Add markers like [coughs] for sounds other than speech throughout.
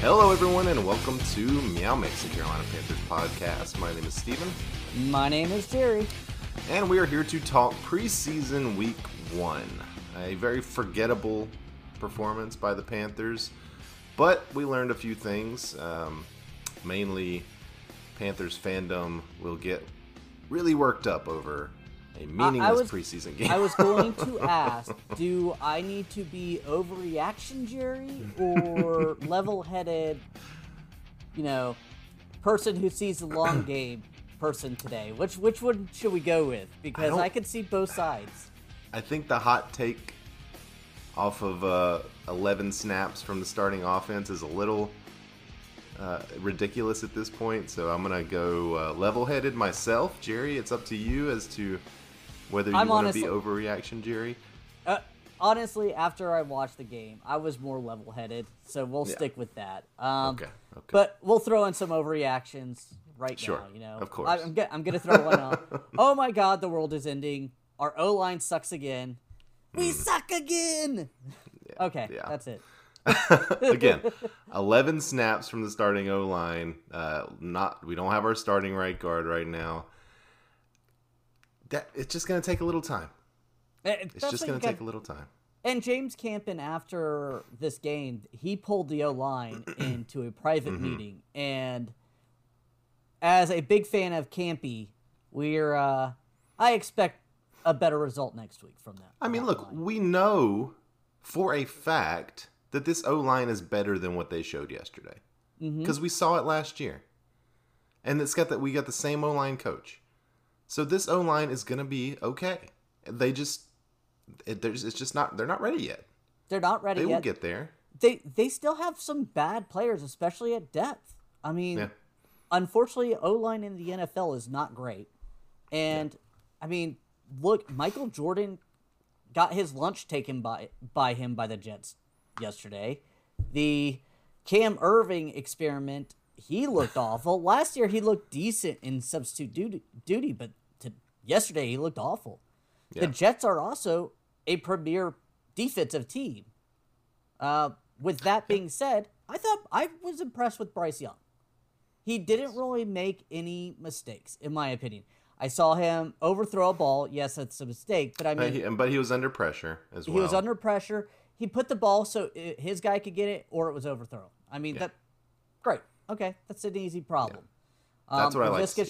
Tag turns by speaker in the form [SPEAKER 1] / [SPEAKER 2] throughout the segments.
[SPEAKER 1] Hello, everyone, and welcome to Meow Mix, the Carolina Panthers podcast. My name is Steven,
[SPEAKER 2] My name is Jerry.
[SPEAKER 1] and we are here to talk preseason week one. A very forgettable performance by the Panthers, but we learned a few things. Um, mainly, Panthers fandom will get really worked up over a meaningless
[SPEAKER 2] was-
[SPEAKER 1] preseason game.
[SPEAKER 2] I was going to [laughs] ask, do I need to be overreaction, Jerry, or level-headed, you know, person who sees the long [coughs] game person today? Which which one should we go with? Because
[SPEAKER 1] don't-
[SPEAKER 2] I, can see both sides.
[SPEAKER 1] I think the hot take off of uh, 11 snaps from the starting offense is a little uh, ridiculous at this point. So I'm going to go uh, level headed myself. Jerry, it's up to you as to whether you
[SPEAKER 2] I'm
[SPEAKER 1] want to be overreaction, Jerry.
[SPEAKER 2] Uh, honestly, after I watched the game, I was more level-headed, so we'll
[SPEAKER 1] Yeah.
[SPEAKER 2] stick with that. Um,
[SPEAKER 1] Okay, okay.
[SPEAKER 2] But we'll throw in some overreactions right
[SPEAKER 1] Sure,
[SPEAKER 2] now. You know,
[SPEAKER 1] of course.
[SPEAKER 2] I, I'm, go- I'm gonna throw one out. [laughs] Oh my God, the world is ending. Our O line sucks again. We suck again. okay,
[SPEAKER 1] Mm. yeah.
[SPEAKER 2] that's it. [laughs] [laughs]
[SPEAKER 1] Again, 11 snaps from the starting O line. Uh, not we don't have our starting right guard right now. That it's just going to take a little time. It's just going to take a little time.
[SPEAKER 2] And James Campen, after this game, he pulled the O line [clears throat] into a private
[SPEAKER 1] Mm-hmm.
[SPEAKER 2] meeting, and as a big fan of Campy, we're uh, I expect a better result next week from that.
[SPEAKER 1] I mean,
[SPEAKER 2] that
[SPEAKER 1] look,
[SPEAKER 2] line.
[SPEAKER 1] we know for a fact that this O line is better than what they showed yesterday
[SPEAKER 2] Mm-hmm.
[SPEAKER 1] because we saw it last year, and it's got that we got the same O line coach, so this O line is gonna be okay. They just, it, there's, it's just not. They're not ready yet.
[SPEAKER 2] they're not ready
[SPEAKER 1] They
[SPEAKER 2] yet.
[SPEAKER 1] will get there.
[SPEAKER 2] they they still have some bad players, especially at depth. I mean,
[SPEAKER 1] Yeah.
[SPEAKER 2] unfortunately, O line in the NFL is not great. And I mean, look, Michael Jordan got his lunch taken by by him by the Jets yesterday. The Cam Erving experiment, he looked [laughs] awful. Last year he looked decent in substitute duty, duty but to, yesterday he looked awful.
[SPEAKER 1] Yeah.
[SPEAKER 2] The Jets are also a premier defensive team. Uh, with that being said, I thought I was impressed with Bryce Young. He didn't really make any mistakes, in my opinion. I saw him overthrow a ball. Yes, that's a mistake, but I
[SPEAKER 1] But
[SPEAKER 2] mean,
[SPEAKER 1] he, but he was under pressure as well.
[SPEAKER 2] he was under pressure. He put the ball so his guy could get it, or it was overthrown. I mean, that great. Okay, that's an easy problem.
[SPEAKER 1] That's
[SPEAKER 2] um,
[SPEAKER 1] what I like see.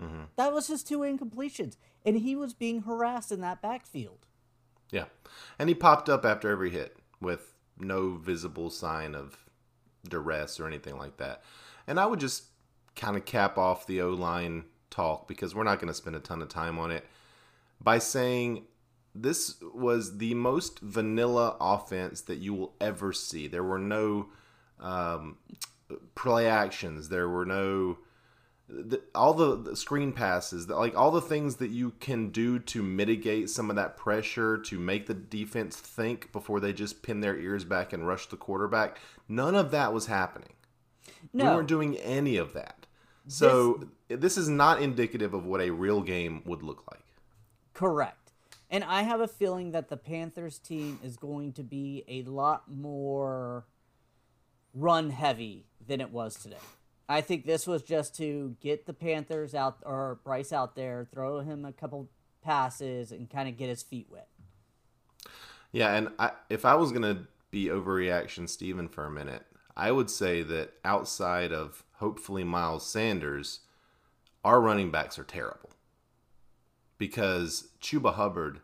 [SPEAKER 1] Mm-hmm.
[SPEAKER 2] That was his two incompletions, and he was being harassed in that backfield.
[SPEAKER 1] Yeah, and he popped up after every hit with no visible sign of duress or anything like that. And I would just kind of cap off the O line talk because we're not going to spend a ton of time on it by saying this was the most vanilla offense that you will ever see. There were no um, play actions. There were no the, all the, the screen passes, the, like all the things that you can do to mitigate some of that pressure to make the defense think before they just pin their ears back and rush the quarterback. None of that was happening. We
[SPEAKER 2] No,
[SPEAKER 1] weren't doing any of that. So this, is not indicative of what a real game would look like.
[SPEAKER 2] Correct. And I have a feeling that the Panthers team is going to be a lot more run heavy than it was today. I think this was just to get the Panthers out or Bryce out there, throw him a couple passes, and kind of get his feet wet.
[SPEAKER 1] Yeah, and I, if I was gonna be overreaction, Steven, for a minute, I would say that outside of hopefully Miles Sanders, our running backs are terrible because Chuba Hubbard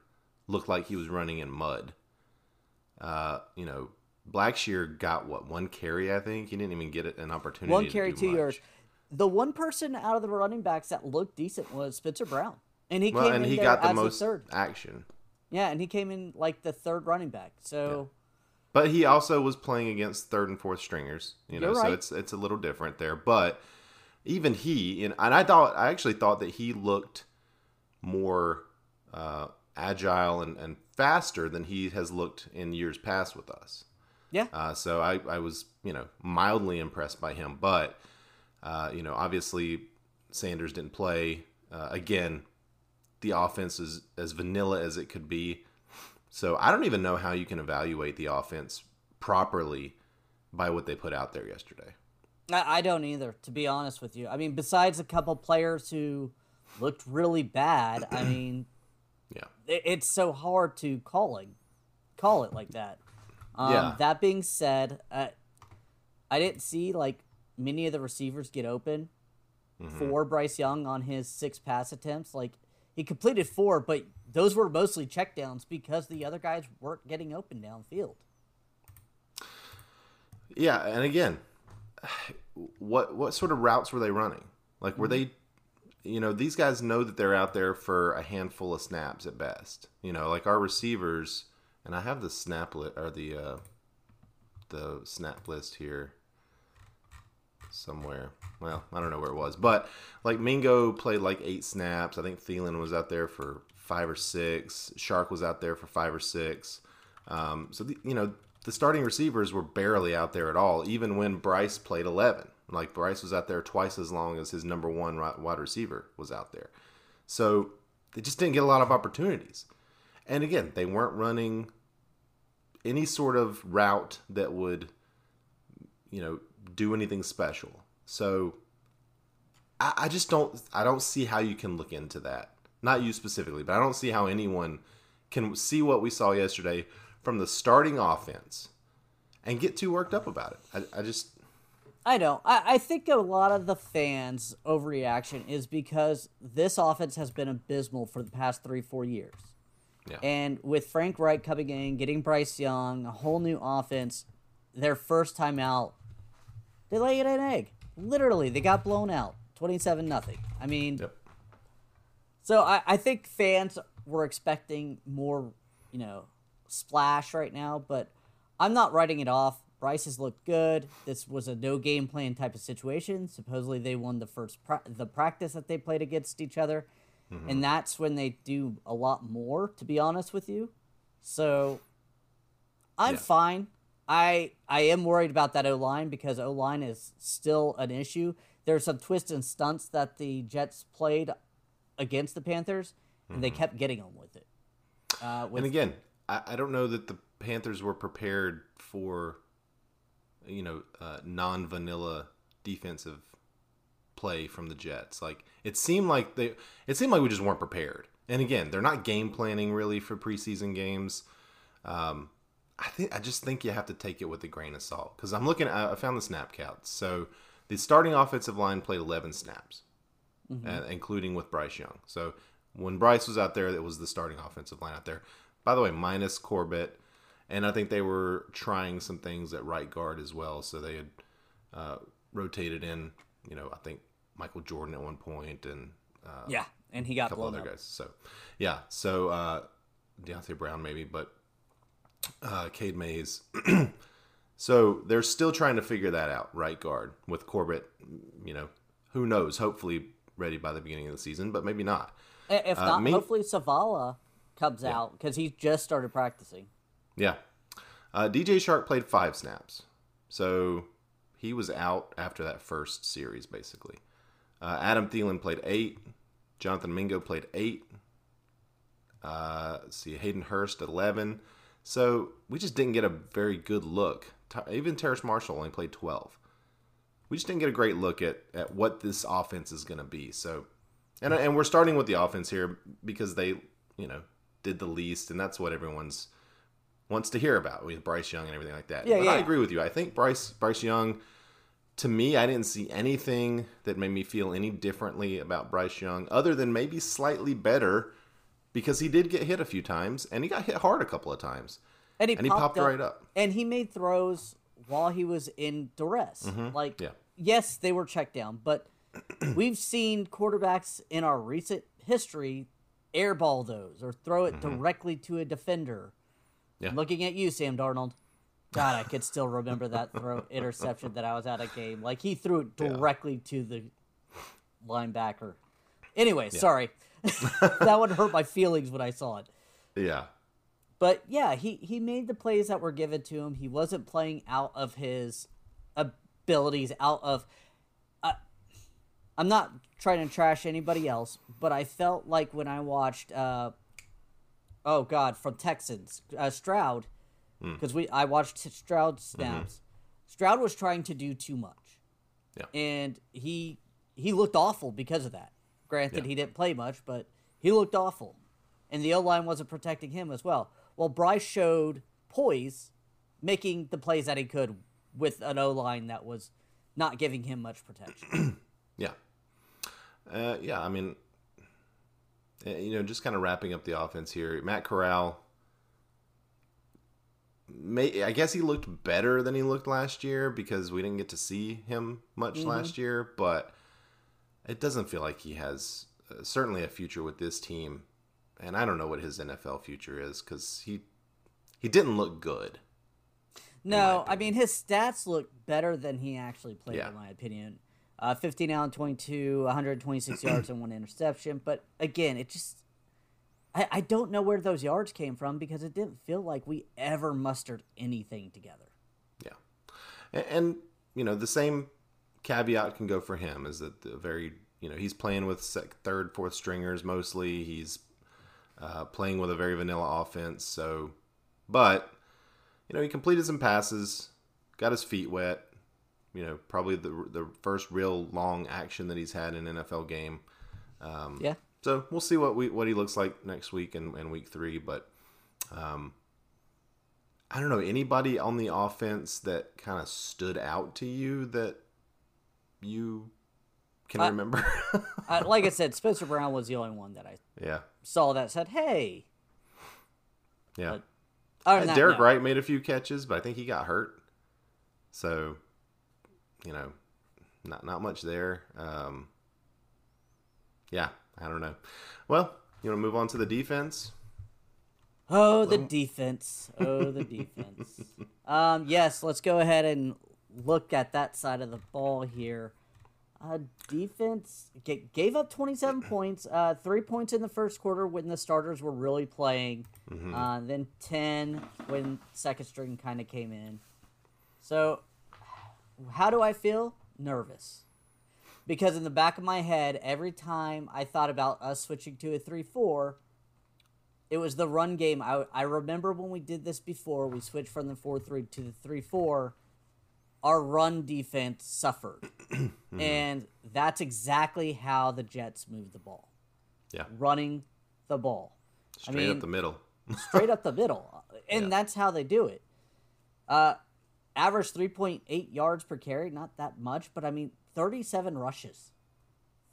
[SPEAKER 1] looked like he was running in mud. Uh, you know, Blackshear got what one carry? I think he didn't even get an opportunity.
[SPEAKER 2] One carry, two
[SPEAKER 1] much.
[SPEAKER 2] yards. The one person out of the running backs that looked decent was Spencer Brown, and he
[SPEAKER 1] Well,
[SPEAKER 2] came
[SPEAKER 1] and
[SPEAKER 2] in
[SPEAKER 1] he
[SPEAKER 2] there
[SPEAKER 1] got the most
[SPEAKER 2] third.
[SPEAKER 1] action.
[SPEAKER 2] Yeah, and he came in like the third running back. So
[SPEAKER 1] But he also was playing against third and fourth stringers, you know,
[SPEAKER 2] You're
[SPEAKER 1] so it's it's a little different there. But even he, and, and I thought I actually thought that he looked more uh, agile and, and faster than he has looked in years past with us.
[SPEAKER 2] Yeah,
[SPEAKER 1] Uh, so I, I was, you know, mildly impressed by him. But, uh, you know, obviously Sanders didn't play. Uh, again, the offense is as vanilla as it could be. So I don't even know how you can evaluate the offense properly by what they put out there yesterday.
[SPEAKER 2] I, I don't either, to be honest with you. I mean, besides a couple players who looked really bad, I mean, [clears throat]
[SPEAKER 1] Yeah.
[SPEAKER 2] it's so hard to call it, call it like that. Um,
[SPEAKER 1] Yeah.
[SPEAKER 2] That being said, uh, I didn't see like many of the receivers get open
[SPEAKER 1] Mm-hmm.
[SPEAKER 2] for Bryce Young on his six pass attempts. Like he completed four, but those were mostly checkdowns because the other guys weren't getting open downfield.
[SPEAKER 1] Yeah, and again, what what sort of routes were they running? Like were they you know, these guys know that they're out there for a handful of snaps at best. You know, like our receivers and I have the snap li- or the uh the snap list here somewhere. Well, I don't know where it was, but like Mingo played like eight snaps. I think Thielen was out there for five or six. Chark was out there for five or six. Um, so the, you know the starting receivers were barely out there at all, even when Bryce played eleven. Like Bryce was out there twice as long as his number one wide receiver was out there. So they just didn't get a lot of opportunities. And again, they weren't running any sort of route that would, you know, do anything special. So I, I just don't I don't see how you can look into that. Not you specifically, but I don't see how anyone can see what we saw yesterday from the starting offense and get too worked up about it. I, I just
[SPEAKER 2] I know. I, I think a lot of the fans' overreaction is because this offense has been abysmal for the past three, four years.
[SPEAKER 1] Yeah.
[SPEAKER 2] And with Frank Reich coming in, getting Bryce Young, a whole new offense, their first time out, they laid an egg. Literally, they got blown out, twenty-seven nothing. I mean,
[SPEAKER 1] Yep.
[SPEAKER 2] so I, I think fans were expecting more, you know, splash right now, but I'm not writing it off. Bryce has looked good. This was a no game plan type of situation. Supposedly they won the first pra- the practice that they played against each other, and that's when they do a lot more. To be honest with you, so I'm
[SPEAKER 1] Yeah.
[SPEAKER 2] fine. I I am worried about that O line because O line is still an issue. There's some twists and stunts that the Jets played against the Panthers, and they kept getting them with it. Uh, with,
[SPEAKER 1] And again, I, I don't know that the Panthers were prepared for, you know, uh, non-vanilla defensive play from the Jets. Like it seemed like they, it seemed like we just weren't prepared. And again, they're not game planning really for preseason games. Um, I think I just think you have to take it with a grain of salt because I'm looking. I found the snap counts. So the starting offensive line played 11 snaps, uh, including with Bryce Young. So when Bryce was out there, it was the starting offensive line out there. By the way, minus Corbett, and I think they were trying some things at right guard as well. So they had uh, rotated in. You know, I think Michael Jordan at one point and uh,
[SPEAKER 2] yeah, and he got
[SPEAKER 1] a couple other
[SPEAKER 2] up.
[SPEAKER 1] guys. So, yeah. So uh, Deonte Brown maybe, but uh, Cade Mays. [clears throat] so they're still trying to figure that out. Right guard with Corbett. You know, who knows? Hopefully ready by the beginning of the season, but maybe not.
[SPEAKER 2] If
[SPEAKER 1] Uh,
[SPEAKER 2] not,
[SPEAKER 1] me-
[SPEAKER 2] hopefully Zavala comes out because he just started practicing.
[SPEAKER 1] Yeah. Uh, DJ Chark played five snaps. So he was out after that first series, basically. Uh, Adam Thielen played eight. Jonathan Mingo played eight. Uh, let's see, Hayden Hurst, 11. So we just didn't get a very good look. Even Terrace Marshall only played 12. We just didn't get a great look at, at what this offense is going to be. So, and, and we're starting with the offense here because they, you know, did the least, and that's what everyone's wants to hear about with Bryce Young and everything like that.
[SPEAKER 2] Yeah,
[SPEAKER 1] but
[SPEAKER 2] yeah.
[SPEAKER 1] I agree with you. I think Bryce Bryce Young, to me, I didn't see anything that made me feel any differently about Bryce Young, other than maybe slightly better, because he did get hit a few times and he got hit hard a couple of times.
[SPEAKER 2] And he,
[SPEAKER 1] And he
[SPEAKER 2] popped,
[SPEAKER 1] popped
[SPEAKER 2] up,
[SPEAKER 1] right up.
[SPEAKER 2] And he made throws while he was in duress. Like,
[SPEAKER 1] Mm-hmm. Yeah.
[SPEAKER 2] yes, they were checked down, but [clears throat] we've seen quarterbacks in our recent history airball those or throw it directly to a defender.
[SPEAKER 1] Mm-hmm. Yeah.
[SPEAKER 2] Looking at you, Sam Darnold. God, I could still remember that throw [laughs] interception that I was at a game. Like he threw it directly to the linebacker. Anyway, sorry. [laughs] that would hurt my feelings when I saw it.
[SPEAKER 1] Yeah.
[SPEAKER 2] But yeah, he, he made the plays that were given to him. He wasn't playing out of his abilities, out of. Uh, I'm not trying to trash anybody else, but I felt like when I watched, uh, oh God, from Texans, uh, Stroud, because we I watched Stroud snaps. Stroud was trying to do too much.
[SPEAKER 1] Yeah.
[SPEAKER 2] And he he looked awful because of that. Granted,
[SPEAKER 1] Yeah.
[SPEAKER 2] he didn't play much, but he looked awful. And the O line wasn't protecting him as well. Well, Bryce showed poise, making the plays that he could with an O line that was not giving him much protection. [clears throat]
[SPEAKER 1] Yeah. Uh, yeah, I mean, uh, you know, just kind of wrapping up the offense here. Matt Corral, may, I guess he looked better than he looked last year because we didn't get to see him much last year, but it doesn't feel like he has uh, certainly a future with this team. And I don't know what his NFL future is because he he didn't look good.
[SPEAKER 2] No, I mean his stats look better than he actually played,
[SPEAKER 1] Yeah.
[SPEAKER 2] in my opinion. Uh, 15 out of 22, 126 yards and one interception. But again, it just I, I don't know where those yards came from because it didn't feel like we ever mustered anything together.
[SPEAKER 1] Yeah, and, and you know the same caveat can go for him is that the very you know he's playing with sec- third, fourth stringers mostly. He's uh, playing with a very vanilla offense. So, but you know he completed some passes, got his feet wet. You know, probably the the first real long action that he's had in an NFL game.
[SPEAKER 2] Um, Yeah.
[SPEAKER 1] So we'll see what we what he looks like next week and, and week three. But um, I don't know anybody on the offense that kind of stood out to you that you can
[SPEAKER 2] I-
[SPEAKER 1] remember.
[SPEAKER 2] Uh, [laughs] like I said, Spencer Brown was the only one that I
[SPEAKER 1] yeah,
[SPEAKER 2] saw that said, hey.
[SPEAKER 1] yeah.
[SPEAKER 2] But Other than that,
[SPEAKER 1] Derek
[SPEAKER 2] no.
[SPEAKER 1] Wright made a few catches, but I think he got hurt. So, you know, not not much there. Um, yeah, I don't know. Well, you want to move on to the defense?
[SPEAKER 2] Oh, the defense. Oh, the defense. [laughs] um, yes, let's go ahead and look at that side of the ball here. Uh, defense g- gave up 27 [clears throat] points, uh, three points in the first quarter when the starters were really playing, uh, then 10 when second string kind of came in. So, how do I feel? Nervous. Because in the back of my head, every time I thought about us switching to a 3 4, it was the run game. I, I remember when we did this before, we switched from the 4 3 to the 3 4. Our run defense suffered. [clears throat] [clears throat] And that's exactly how the Jets moved the ball
[SPEAKER 1] Yeah,
[SPEAKER 2] running the ball.
[SPEAKER 1] straight
[SPEAKER 2] mean-
[SPEAKER 1] up the middle.
[SPEAKER 2] straight up the [laughs] middle. And
[SPEAKER 1] Yeah.
[SPEAKER 2] that's how they do it. Uh, average 3.8 yards per carry, not that much, but I mean, 37 rushes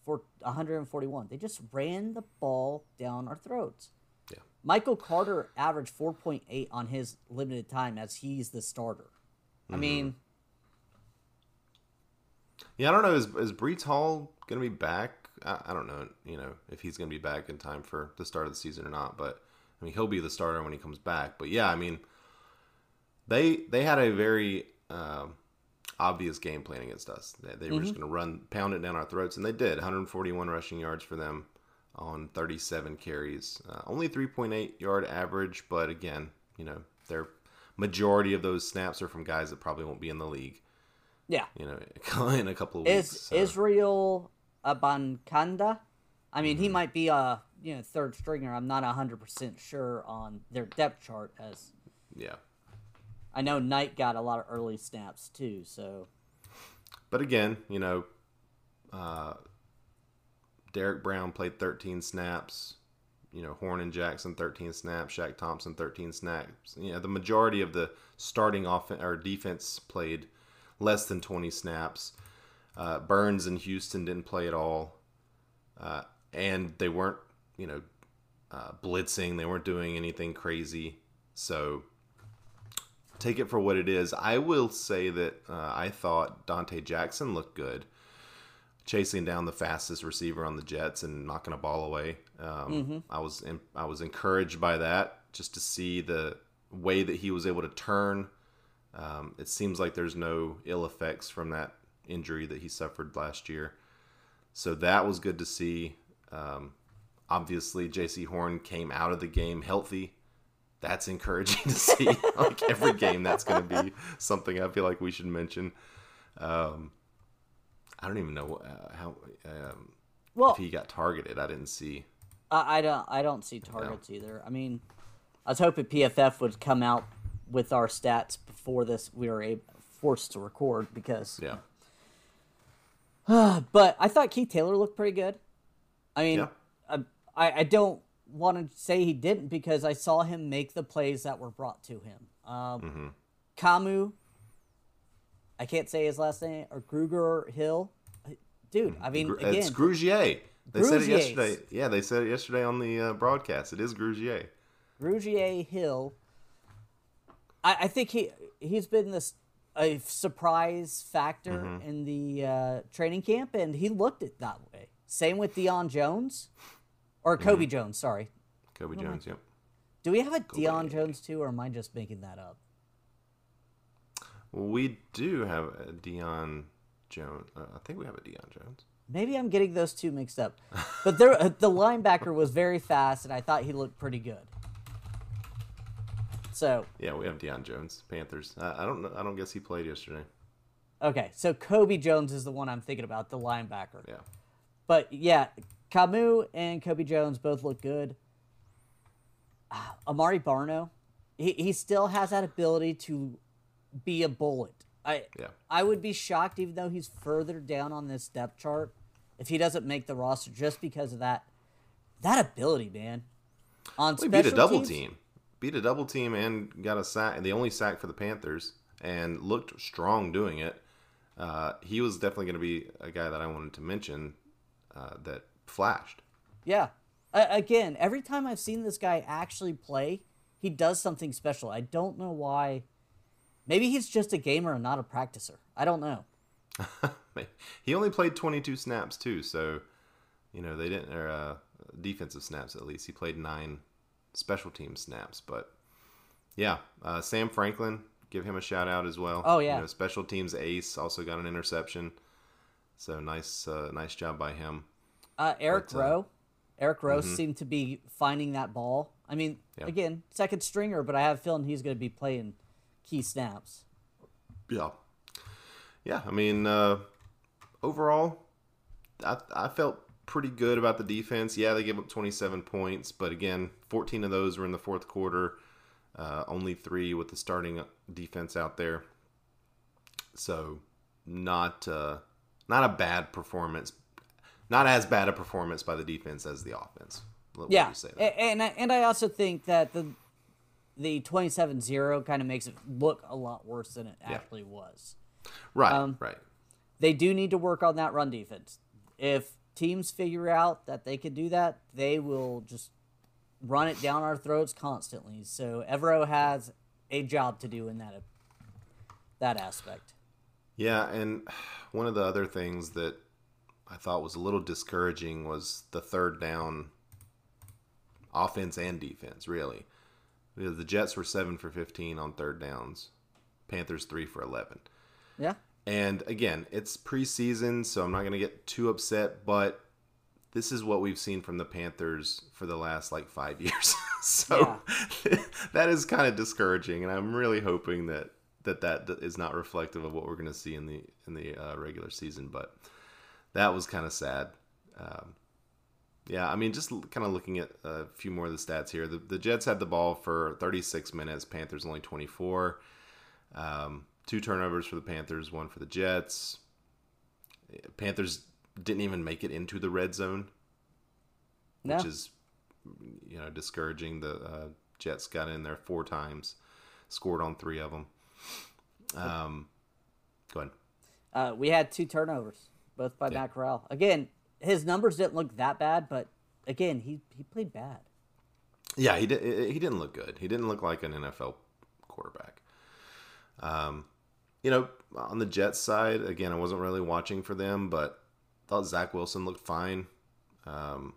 [SPEAKER 2] for 141. They just ran the ball down our throats.
[SPEAKER 1] Yeah.
[SPEAKER 2] Michael Carter averaged 4.8 on his limited time as he's the starter. I
[SPEAKER 1] Mm-hmm.
[SPEAKER 2] mean,
[SPEAKER 1] Yeah, I don't know. Is is Breece Hall gonna be back? I, I don't know. You know if he's gonna be back in time for the start of the season or not. But I mean, he'll be the starter when he comes back. But yeah, I mean, they they had a very um, obvious game plan against us. They, they were just gonna run, pound it down our throats, and they did. 141 rushing yards for them on 37 carries. Uh, only 3.8 yard average, but again, you know, their majority of those snaps are from guys that probably won't be in the league.
[SPEAKER 2] yeah.
[SPEAKER 1] You know, [laughs] in a couple of weeks.
[SPEAKER 2] Is
[SPEAKER 1] so-
[SPEAKER 2] Israel Abanikanda? I mean,
[SPEAKER 1] Mm-hmm.
[SPEAKER 2] he might be a you know third stringer. I'm not hundred percent sure on their depth chart, as
[SPEAKER 1] Yeah.
[SPEAKER 2] I know Knight got a lot of early snaps too. So
[SPEAKER 1] But again, you know, uh, Derrick Brown played 13 snaps. You know, Horn and Jackson 13 snaps. Shaq Thompson 13 snaps. You know, the majority of the starting offense or defense played less than 20 snaps. Uh, Burns and Houston didn't play at all, uh, and they weren't, you know, uh, blitzing. They weren't doing anything crazy. So take it for what it is. I will say that uh, I thought Donte Jackson looked good, chasing down the fastest receiver on the Jets and knocking a ball away. Um, I was in, I was encouraged by that just to see the way that he was able to turn. Um, it seems like there's no ill effects from that injury that he suffered last year, so that was good to see. Um, obviously, Jaycee Horn came out of the game healthy that's encouraging [laughs] to see. like every game, that's going to be something I feel like we should mention. Um, I don't even know uh, how um,
[SPEAKER 2] well,
[SPEAKER 1] if he got targeted. I didn't see.
[SPEAKER 2] I, I don't I don't see targets either. I mean, I was hoping PFF would come out with our stats before this we were able forced to record because.
[SPEAKER 1] Yeah. [sighs]
[SPEAKER 2] but I thought Keith Taylor looked pretty good. I mean,
[SPEAKER 1] Yeah.
[SPEAKER 2] I, I don't want to say he didn't because I saw him make the plays that were brought to him. Um,
[SPEAKER 1] Mm-hmm.
[SPEAKER 2] Kamu, I can't say his last name, or Gruger Hill. Dude, I mean, again,
[SPEAKER 1] it's Grugier. They said it yesterday. Yeah, they said it yesterday on the uh, broadcast. It is Grugier.
[SPEAKER 2] Grugier Hill. I, I think he he's been this a surprise factor
[SPEAKER 1] Mm-hmm.
[SPEAKER 2] in the uh, training camp, and he looked it that way. Same with Deion Jones, or Kobe
[SPEAKER 1] Mm-hmm.
[SPEAKER 2] Jones. Sorry,
[SPEAKER 1] Kobe Jones. Yep.
[SPEAKER 2] do we have a Deion Jones too, or am I just making that up?
[SPEAKER 1] We do have a Deion Jones. Uh, I think we have a Deion Jones.
[SPEAKER 2] Maybe I'm getting those two mixed up. But there, uh, the linebacker was very fast, and I thought he looked pretty good. So
[SPEAKER 1] Yeah, we have Deion Jones. Panthers. I, I don't. know. I don't guess he played yesterday.
[SPEAKER 2] okay, so Kobe Jones is the one I'm thinking about, the linebacker.
[SPEAKER 1] Yeah.
[SPEAKER 2] But yeah, Camus and Kobe Jones both look good. Ah, Amare Barno, he, he still has that ability to be a bullet. I
[SPEAKER 1] Yeah.
[SPEAKER 2] I would be shocked, even though he's further down on this depth chart, if he doesn't make the roster just because of that that ability, man. On
[SPEAKER 1] We beat a double
[SPEAKER 2] teams-
[SPEAKER 1] team. Beat a double team and got a sack. The only sack for the Panthers and looked strong doing it. Uh, he was definitely going to be a guy that I wanted to mention uh, that flashed.
[SPEAKER 2] Yeah. A again, every time I've seen this guy actually play, he does something special. I don't know why. Maybe he's just a gamer and not a practicer. I don't know. [laughs]
[SPEAKER 1] he only played 22 snaps too, so you know they didn't or uh, defensive snaps at least. He played nine special team snaps, but yeah, uh, Sam Franklin, give him a shout out as well.
[SPEAKER 2] Oh, yeah.
[SPEAKER 1] you know, special teams ace also got an interception, so nice, uh, nice job by him.
[SPEAKER 2] Uh, Eric
[SPEAKER 1] But, uh,
[SPEAKER 2] Rowe. Eric Rowe seemed to be finding that ball. I mean,
[SPEAKER 1] Yeah.
[SPEAKER 2] again, second stringer, but I have a feeling he's going to be playing key snaps.
[SPEAKER 1] Yeah, yeah. I mean, uh, overall, I, I felt pretty good about the defense. Yeah, they gave up 27 points, but again, 14 of those were in the fourth quarter. Uh, only three with the starting defense out there. So, not uh, not a bad performance. Not as bad a performance by the defense as the offense. Let
[SPEAKER 2] Yeah,
[SPEAKER 1] me say that.
[SPEAKER 2] and I- and I also think that the the 27-0 kind of makes it look a lot worse than it actually was.
[SPEAKER 1] Right,
[SPEAKER 2] um,
[SPEAKER 1] right.
[SPEAKER 2] They do need to work on that run defense. If teams figure out that they can do that, they will just run it down our throats constantly. So Evero has a job to do in that that aspect.
[SPEAKER 1] Yeah, and one of the other things that I thought was a little discouraging was the third down offense and defense, really. Because the Jets were 7 for 15 on third downs, Panthers 3 for 11.
[SPEAKER 2] Yeah.
[SPEAKER 1] And again, it's preseason, so I'm not going to get too upset, but this is what we've seen from the Panthers for the last like five [laughs] years. so [laughs] that is kind of discouraging, and I'm really hoping that that that is not reflective of what we're going to see in the in the uh, regular season. But that was kind of sad. Um, yeah, I mean, just kind of looking at a few more of the stats here. The, the Jets had the ball for 36 minutes. Panthers only 24. Um, two turnovers for the Panthers, one for the Jets. Panthers didn't even make it into the red zone,
[SPEAKER 2] No.
[SPEAKER 1] which is you know discouraging. The uh, Jets got in there four times, scored on three of them. Um, go ahead.
[SPEAKER 2] Uh, we had two turnovers, both by Matt Corral. Again, his numbers didn't look that bad, but again, he he played bad.
[SPEAKER 1] Yeah, he did. He didn't look good. He didn't look like an NFL quarterback. Um, you know, on the Jets side, again, I wasn't really watching for them, but thought Zach Wilson looked fine. Um,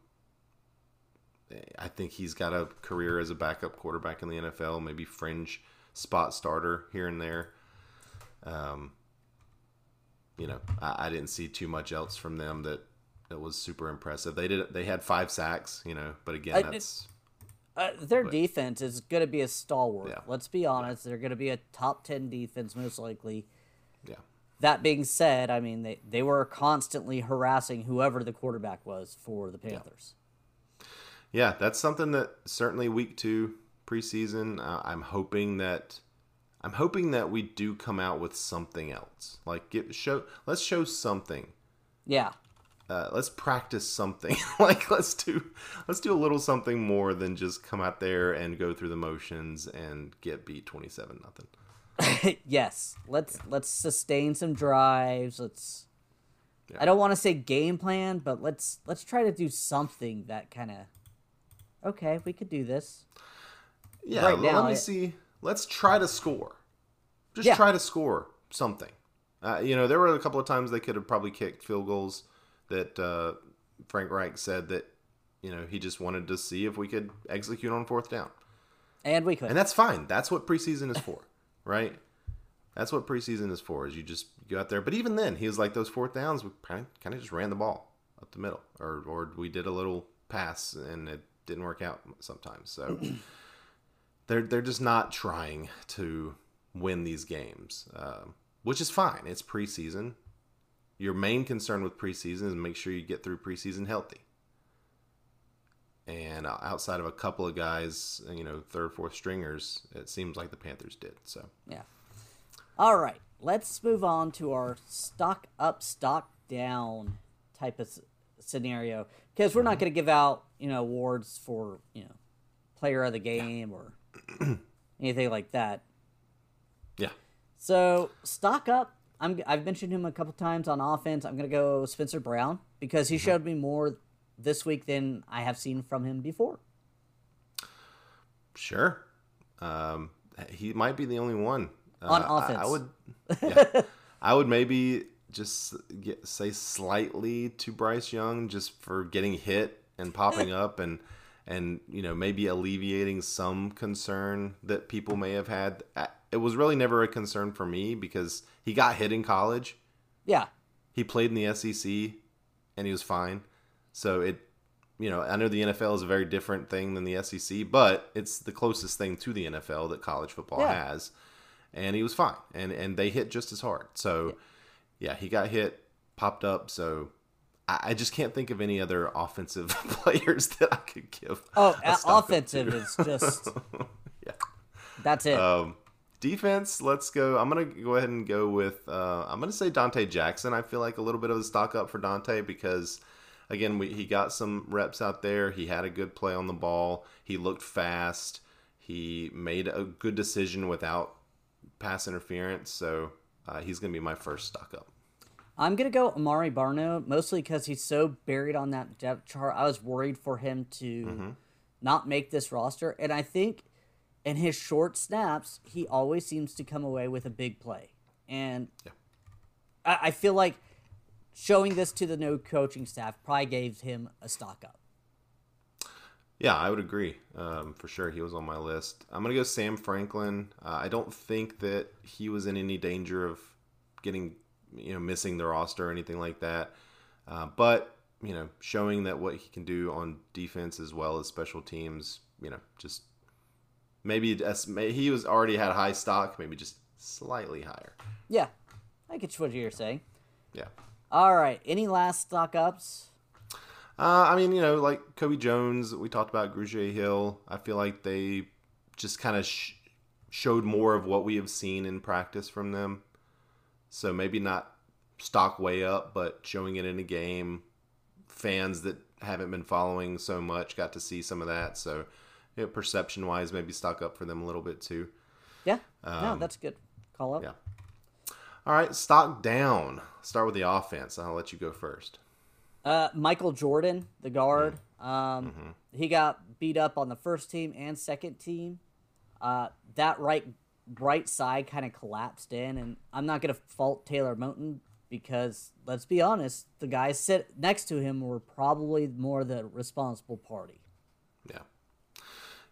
[SPEAKER 1] I think he's got a career as a backup quarterback in the NFL, maybe fringe spot starter here and there. Um, you know, I, I didn't see too much else from them that that was super impressive. They did. They had five sacks, you know, but again,
[SPEAKER 2] I-
[SPEAKER 1] that's
[SPEAKER 2] Uh, their defense is going to be a stalwart.
[SPEAKER 1] Yeah.
[SPEAKER 2] Let's be honest; they're going to be a top ten defense most likely.
[SPEAKER 1] yeah.
[SPEAKER 2] That being said, I mean they, they were constantly harassing whoever the quarterback was for the Panthers.
[SPEAKER 1] Yeah, that's something that certainly week two preseason. Uh, I'm hoping that I'm hoping that we do come out with something else. Like get show let's show something.
[SPEAKER 2] Yeah.
[SPEAKER 1] Uh, let's practice something. [laughs] like let's do let's do a little something more than just come out there and go through the motions and get beat 27 nothing. [laughs]
[SPEAKER 2] yes. Let's let's sustain some drives. Let's I don't want to say game plan, but let's let's try to do something that kind of okay, we could do this.
[SPEAKER 1] Yeah,
[SPEAKER 2] Right now,
[SPEAKER 1] let me
[SPEAKER 2] it-
[SPEAKER 1] see. Let's try to score. Just
[SPEAKER 2] Yeah.
[SPEAKER 1] try to score something. Uh, you know, there were a couple of times they could have probably kicked field goals that uh, Frank Reich said that you know he just wanted to see if we could execute on fourth down,
[SPEAKER 2] And we could.
[SPEAKER 1] and that's fine. That's what preseason is for, [laughs] right? That's what preseason is for. Is you just go out there. But even then, he was like those fourth downs. We kind of, just ran the ball up the middle, or or we did a little pass and it didn't work out sometimes. So [clears throat] they're they're just not trying to win these games, um, which is fine. It's preseason. Your main concern with preseason is make sure you get through preseason healthy. And outside of a couple of guys, you know, third, fourth stringers, it seems like the Panthers did. So
[SPEAKER 2] Yeah. All right. Let's move on to our stock up, stock down type of scenario because we're not going to give out, you know, awards for, you know, player of the game or [clears throat] anything like that.
[SPEAKER 1] yeah,
[SPEAKER 2] So, stock up. I'm I've mentioned him a couple times on offense. I'm going to go Spencer Brown because he showed me more this week than I have seen from him before.
[SPEAKER 1] sure. Um, he might be the only one
[SPEAKER 2] On
[SPEAKER 1] Uh, I-
[SPEAKER 2] offense.
[SPEAKER 1] I, would, [laughs] yeah, I would maybe just get, say slightly to Bryce Young just for getting hit and popping [laughs] up and and you know maybe alleviating some concern that people may have had. It was really never a concern for me because he got hit in college.
[SPEAKER 2] Yeah.
[SPEAKER 1] He played in the SEC and he was fine. So it you know, I know the NFL is a very different thing than the SEC, but it's the closest thing to the NFL that college football
[SPEAKER 2] Yeah.
[SPEAKER 1] has. And he was fine. And and they hit just as hard. So yeah, he got hit, popped up, so I, just can't think of any other offensive [laughs] players that I could give.
[SPEAKER 2] Oh,
[SPEAKER 1] a stock up
[SPEAKER 2] offensive is just [laughs]
[SPEAKER 1] Yeah.
[SPEAKER 2] that's it.
[SPEAKER 1] Um, defense, let's go. I'm gonna go ahead and go with. Uh, I'm gonna say Donte Jackson. I feel like a little bit of a stock up for Donte because, again, we, he got some reps out there. He had a good play on the ball. He looked fast. He made a good decision without pass interference. So uh, he's gonna be my first stock up.
[SPEAKER 2] I'm gonna go Amare Barno mostly because he's so buried on that depth chart. I was worried for him to not make this roster, and I think in his short snaps, he always seems to come away with a big play, and
[SPEAKER 1] Yeah.
[SPEAKER 2] I, I feel like showing this to the new coaching staff probably gave him a stock up.
[SPEAKER 1] Yeah, I would agree. Um, for sure, he was on my list. I'm gonna go Sam Franklin. Uh, I don't think that he was in any danger of getting, you know, missing the roster or anything like that. Uh, but you know, showing that what he can do on defense as well as special teams, you know, just maybe he was already had high stock, maybe just slightly higher.
[SPEAKER 2] Yeah, I get what you're saying.
[SPEAKER 1] Yeah.
[SPEAKER 2] All right, any last stock ups?
[SPEAKER 1] Uh, I mean, you know, like Kobe Jones, we talked about Grugier Hill. I feel like they just kind of sh- showed more of what we have seen in practice from them. So maybe not stock way up, but showing it in a game. Fans that haven't been following so much got to see some of that. So, you know, perception wise, maybe stock up for them a little bit too.
[SPEAKER 2] Yeah, no, that's good. Call up.
[SPEAKER 1] yeah. All right, stock down. Start with the offense. I'll let you go first.
[SPEAKER 2] Uh, Michael Jordan, the guard, um, he got beat up on the first team and second team. Uh, that right right side kind of collapsed in, and I'm not gonna fault Taylor Moton because let's be honest, the guys sit next to him were probably more the responsible party.
[SPEAKER 1] Yeah.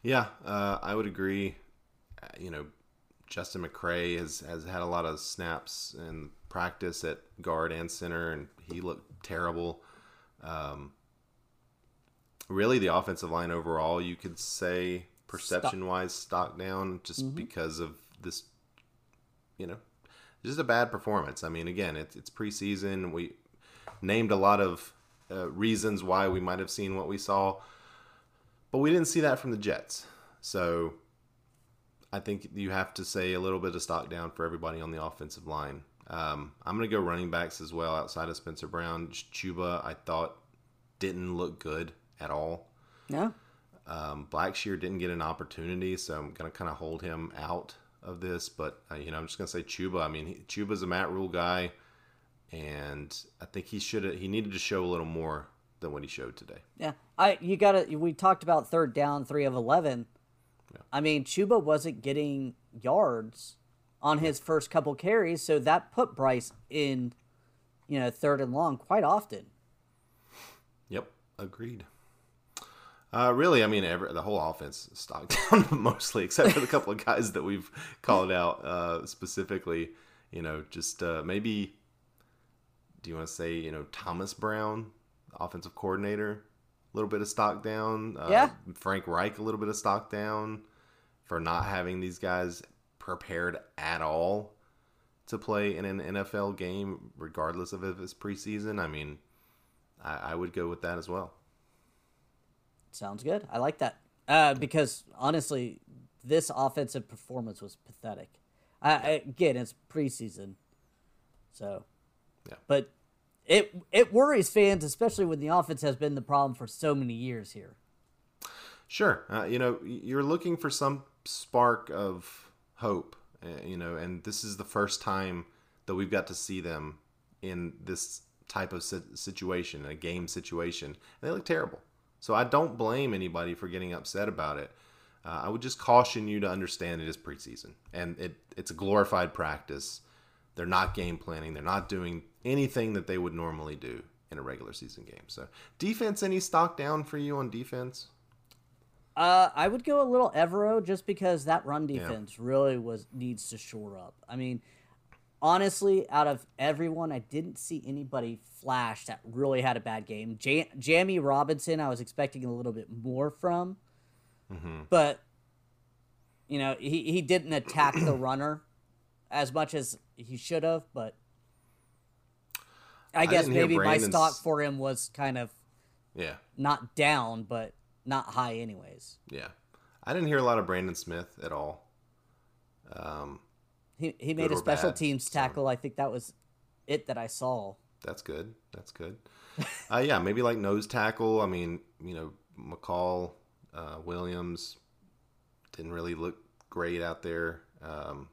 [SPEAKER 1] Yeah, uh, I would agree. Uh, you know, Justin McCray has, has had a lot of snaps in practice at guard and center, and he looked terrible. Um, really, the offensive line overall, you could say perception wise, stock down just because of this, you know, just a bad performance. I mean, again, it's, it's preseason. We named a lot of uh, reasons why we might have seen what we saw but we didn't see that from the Jets. So I think you have to say a little bit of stock down for everybody on the offensive line. Um, I'm going to go running backs as well outside of Spencer Brown. Chuba, I thought, didn't look good at all.
[SPEAKER 2] Yeah.
[SPEAKER 1] Um, Blackshear didn't get an opportunity, so I'm going to kind of hold him out of this. But, uh, you know, I'm just to say Chuba. I mean, he, Chuba's a Matt Rhule guy, and I think he should have he needed to show a little more than what he showed today.
[SPEAKER 2] Yeah. I you got to we talked about third down, 3 of 11.
[SPEAKER 1] Yeah.
[SPEAKER 2] I mean, Chuba wasn't getting yards on his first couple carries, so that put Bryce in you know, third and long quite often.
[SPEAKER 1] Yep, agreed. Uh, really, I mean, every, the whole offense stocked [laughs] down mostly, except for the couple of guys that we've called out uh, specifically. You know, just uh, maybe. Do you want to say you know Thomas Brown, offensive coordinator, a little bit of stock down? Uh,
[SPEAKER 2] Yeah.
[SPEAKER 1] Frank Reich, a little bit of stock down for not having these guys prepared at all to play in an NFL game, regardless of if it's preseason. I mean, I, I would go with that as well.
[SPEAKER 2] Sounds good. I like that. Uh, because honestly, this offensive performance was pathetic. I, I, again, it's preseason, so.
[SPEAKER 1] Yeah.
[SPEAKER 2] But it it worries fans, especially when the offense has been the problem for so many years here.
[SPEAKER 1] Sure. Uh, you know, you're looking for some spark of hope, uh, you know, and this is the first time that we've got to see them in this type of situation, a game situation. And they look terrible. So I don't blame anybody for getting upset about it. Uh, I would just caution you to understand it is preseason and it, it's a glorified practice. They're not game planning. They're not doing anything that they would normally do in a regular season game. So defense, any stock down for you on defense?
[SPEAKER 2] Uh, I would go a little Evero just because that run defense really was needs to shore up. I mean, honestly, out of everyone, I didn't see anybody flash that really had a bad game. Jam- Jammie Robinson, I was expecting a little bit more from, but you know, he he didn't attack the [clears throat] runner as much as he should have. But I, guess
[SPEAKER 1] didn't
[SPEAKER 2] maybe my stock for him was kind of
[SPEAKER 1] Yeah.
[SPEAKER 2] not down, but not high anyways.
[SPEAKER 1] Yeah. I didn't hear a lot of Brandon Smith at all. Um,
[SPEAKER 2] He he made a special
[SPEAKER 1] bad,
[SPEAKER 2] teams
[SPEAKER 1] so.
[SPEAKER 2] tackle. I think that was it that I saw.
[SPEAKER 1] that's good. That's good. [laughs] uh, yeah, maybe like nose tackle. I mean, you know, McCall, uh, Williams didn't really look great out there. Um,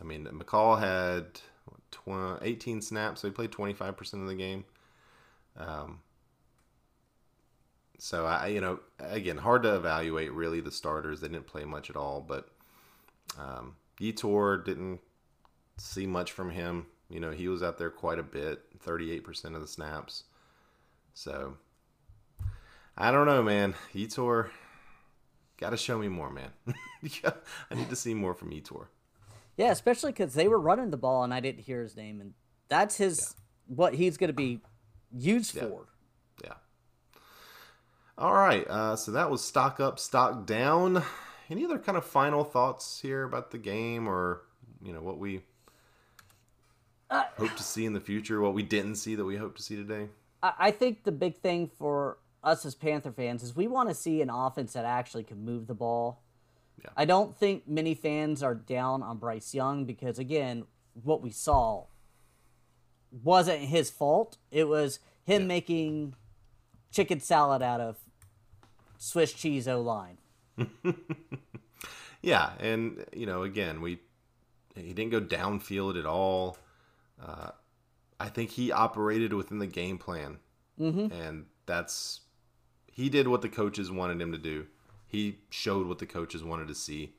[SPEAKER 1] I mean, McCall had what, tw- 18 snaps, so he played 25% of the game. Um, so I, you know, again, hard to evaluate really the starters. They didn't play much at all, but um, Yetur didn't see much from him. You know, he was out there quite a bit, 38% of the snaps. So I don't know, man. Yetur, got to show me more, man. [laughs] I need to see more from Yetur.
[SPEAKER 2] Yeah, especially because they were running the ball and I didn't hear his name, and that's his what he's going to be used
[SPEAKER 1] Yeah.
[SPEAKER 2] for.
[SPEAKER 1] Yeah. All right. Uh, so that was stock up, stock down. Any other kind of final thoughts here about the game, or you know what we uh, hope to see in the future, what we didn't see that we hope to see today?
[SPEAKER 2] I, I think the big thing for us as Panther fans is we want to see an offense that actually can move the ball.
[SPEAKER 1] Yeah.
[SPEAKER 2] I don't think many fans are down on Bryce Young because again, what we saw wasn't his fault. It was him
[SPEAKER 1] Yeah.
[SPEAKER 2] making chicken salad out of Swiss cheese O line. [laughs]
[SPEAKER 1] Yeah, and you know, again, we he didn't go downfield at all. Uh, I think he operated within the game plan, mm-hmm. and that's he did what the coaches wanted him to do. He showed what the coaches wanted to see.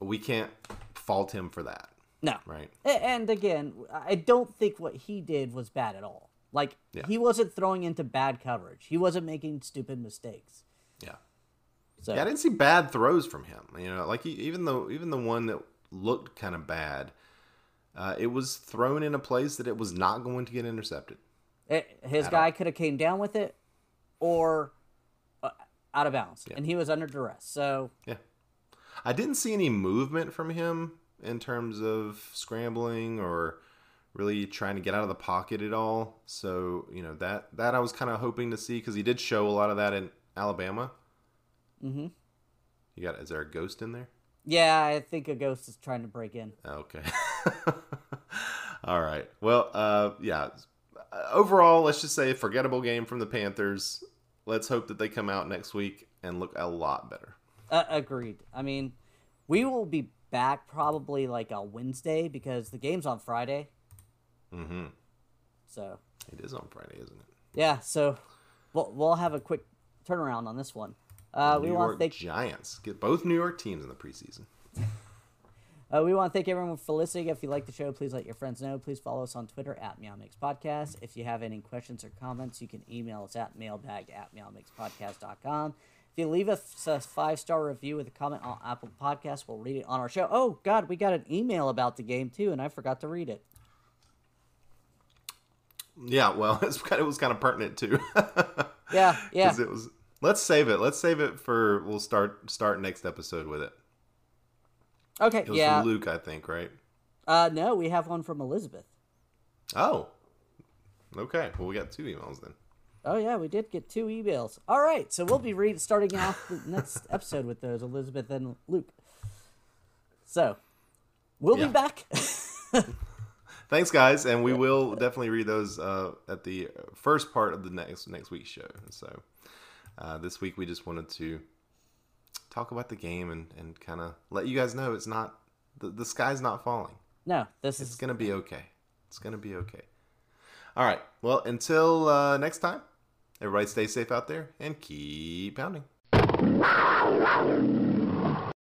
[SPEAKER 1] We can't fault him for that,
[SPEAKER 2] No.
[SPEAKER 1] right?
[SPEAKER 2] And again, I don't think what he did was bad at all. Like
[SPEAKER 1] Yeah.
[SPEAKER 2] he wasn't throwing into bad coverage. He wasn't making stupid mistakes.
[SPEAKER 1] Yeah.
[SPEAKER 2] So
[SPEAKER 1] Yeah, I didn't see bad throws from him. You know, like he, even though even the one that looked kind of bad, uh, it was thrown in a place that it was not going to get intercepted.
[SPEAKER 2] It, his guy could have came down with it, or uh, out of bounds,
[SPEAKER 1] Yeah.
[SPEAKER 2] and he was under duress. So
[SPEAKER 1] Yeah. I didn't see any movement from him in terms of scrambling or really trying to get out of the pocket at all. So, you know, that that I was kind of hoping to see cuz he did show a lot of that in Alabama.
[SPEAKER 2] Mm Mhm.
[SPEAKER 1] You got? Is there a ghost in there?
[SPEAKER 2] Yeah, I think a ghost is trying to break in.
[SPEAKER 1] Okay. [laughs] All right. Well, uh, yeah. Overall, let's just say a forgettable game from the Panthers. Let's hope that they come out next week and look a lot better.
[SPEAKER 2] Uh, agreed. I mean, we will be back probably like a Wednesday because the game's on Friday.
[SPEAKER 1] Mm-hmm.
[SPEAKER 2] So
[SPEAKER 1] It is on Friday, isn't it?
[SPEAKER 2] yeah, so we'll we'll have a quick turnaround on this one. Uh, we
[SPEAKER 1] New
[SPEAKER 2] want
[SPEAKER 1] York
[SPEAKER 2] to thank
[SPEAKER 1] Giants get both New York teams in the preseason. [laughs]
[SPEAKER 2] Uh, we want to thank everyone for listening. If you like the show, please let your friends know. Please follow us on Twitter at Meow Mix Podcast. If you have any questions or comments, you can email us at mailbag at meowmixpodcast.com. If you leave us a five star review with a comment on Apple Podcasts, we'll read it on our show. Oh, God, we got an email about the game, too, and I forgot to read it.
[SPEAKER 1] Yeah, well, [laughs] it's kind of, it was kind of pertinent too. [laughs]
[SPEAKER 2] Yeah, yeah.
[SPEAKER 1] it was. Let's save it. Let's save it for. We'll start start next episode with it.
[SPEAKER 2] Okay,
[SPEAKER 1] It was
[SPEAKER 2] yeah.
[SPEAKER 1] from Luke, I think, right?
[SPEAKER 2] Uh, no, we have one from Elizabeth.
[SPEAKER 1] Oh. Okay. Well, we got two emails then.
[SPEAKER 2] Oh yeah, we did get two emails. All right, so we'll be read starting off the next [laughs] episode with those Elizabeth and Luke. So we'll
[SPEAKER 1] Yeah.
[SPEAKER 2] be back. [laughs]
[SPEAKER 1] Thanks, guys, and we will definitely read those uh, at the first part of the next next week's show. So uh, this week we just wanted to talk about the game and, and kind of let you guys know it's not the, the sky's not falling.
[SPEAKER 2] no, this
[SPEAKER 1] It's
[SPEAKER 2] is
[SPEAKER 1] gonna be okay. It's gonna be okay. All right. Well, until uh, next time, everybody stay safe out there and keep pounding.